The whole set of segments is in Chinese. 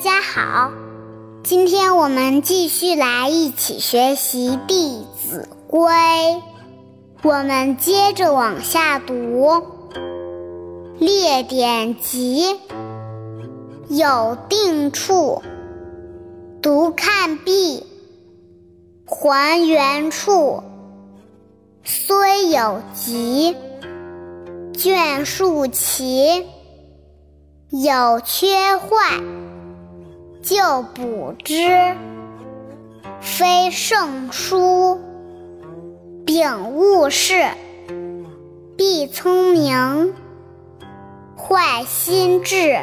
家好，今天我们继续来一起学习《弟子规》，我们接着往下读。列典籍，有定处，读看毕，还原处。虽有急，卷数齐，有缺坏。就补之，非圣书。秉勿视，必聪明，坏心智。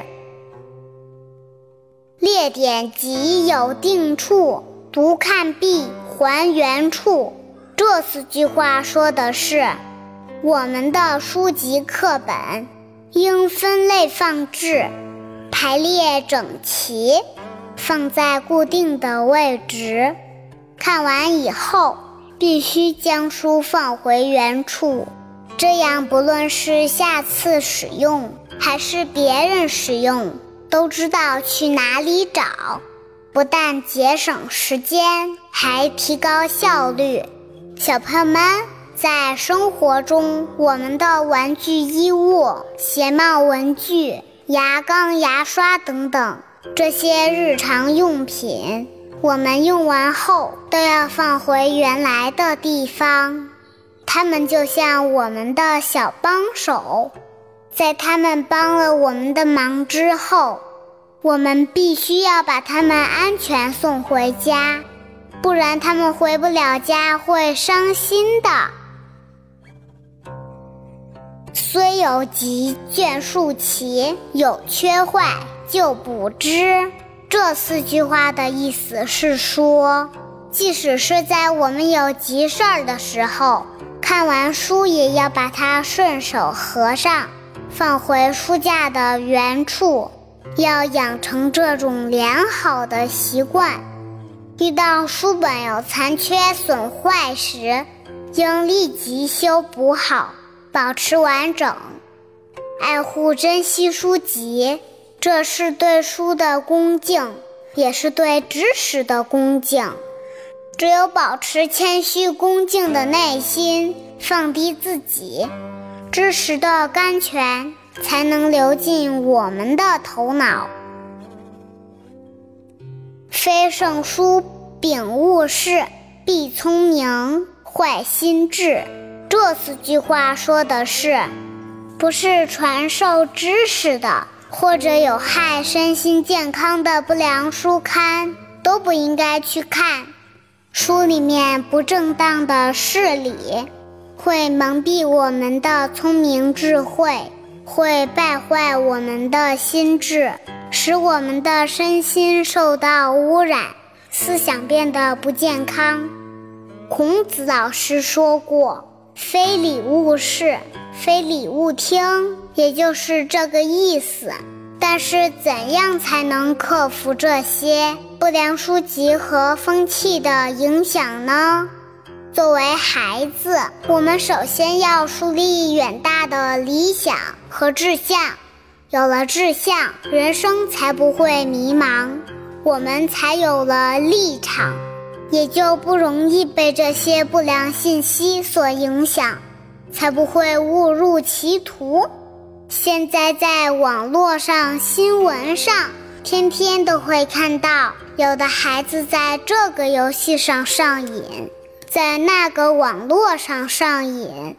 列典籍有定处，读看毕还原处。这四句话说的是，我们的书籍课本应分类放置，排列整齐。放在固定的位置，看完以后必须将书放回原处，这样不论是下次使用还是别人使用，都知道去哪里找，不但节省时间，还提高效率。小朋友们，在生活中，我们的玩具衣物、鞋帽、文具、牙缸、牙刷等等。这些日常用品，我们用完后都要放回原来的地方。它们就像我们的小帮手，在他们帮了我们的忙之后，我们必须要把他们安全送回家，不然他们回不了家会伤心的。虽有急，卷数齐，有缺坏。就补之。这四句话的意思是说，即使是在我们有急事儿的时候，看完书也要把它顺手合上，放回书架的原处。要养成这种良好的习惯。遇到书本有残缺损坏时，应立即修补好，保持完整。爱护珍惜书籍。这是对书的恭敬，也是对知识的恭敬。只有保持谦虚恭敬的内心，放低自己，知识的甘泉才能流进我们的头脑。非圣书，秉勿事，必聪明，坏心智。这四句话说的是，不是传授知识的。或者有害身心健康的不良书刊都不应该去看，书里面不正当的事理会蒙蔽我们的聪明智慧，会败坏我们的心智，使我们的身心受到污染，思想变得不健康。孔子老师说过：“非礼勿视，非礼勿听。”也就是这个意思，但是怎样才能克服这些不良书籍和风气的影响呢？作为孩子，我们首先要树立远大的理想和志向，有了志向，人生才不会迷茫，我们才有了立场，也就不容易被这些不良信息所影响，才不会误入歧途。现在在网络上、新闻上，天天都会看到有的孩子在这个游戏上上瘾，在那个网络上上瘾。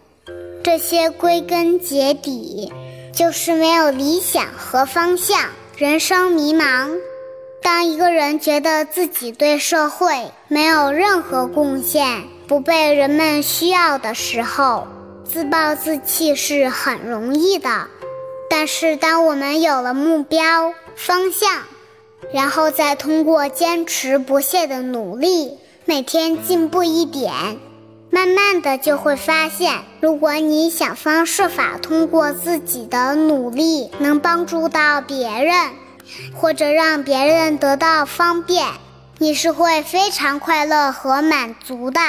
这些归根结底就是没有理想和方向，人生迷茫。当一个人觉得自己对社会没有任何贡献，不被人们需要的时候，自暴自弃是很容易的。但是，当我们有了目标方向，然后再通过坚持不懈的努力，每天进步一点，慢慢的就会发现，如果你想方设法通过自己的努力能帮助到别人，或者让别人得到方便，你是会非常快乐和满足的，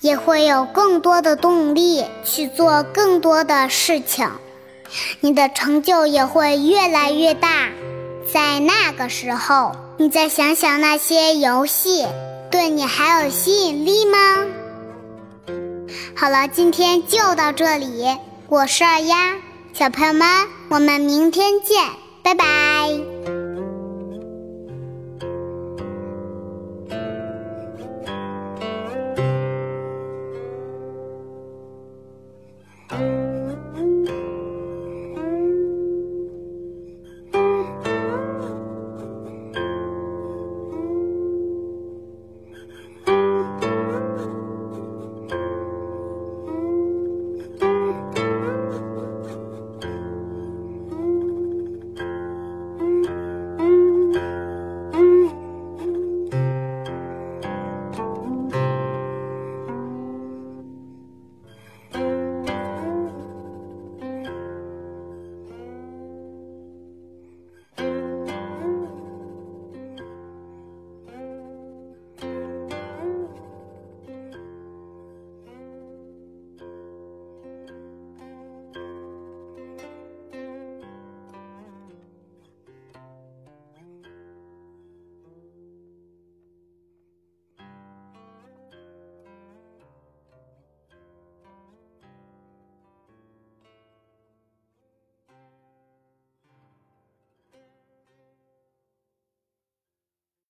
也会有更多的动力去做更多的事情。你的成就也会越来越大，在那个时候，你再想想那些游戏，对你还有吸引力吗？好了，今天就到这里，我是二丫，小朋友们，我们明天见，拜拜。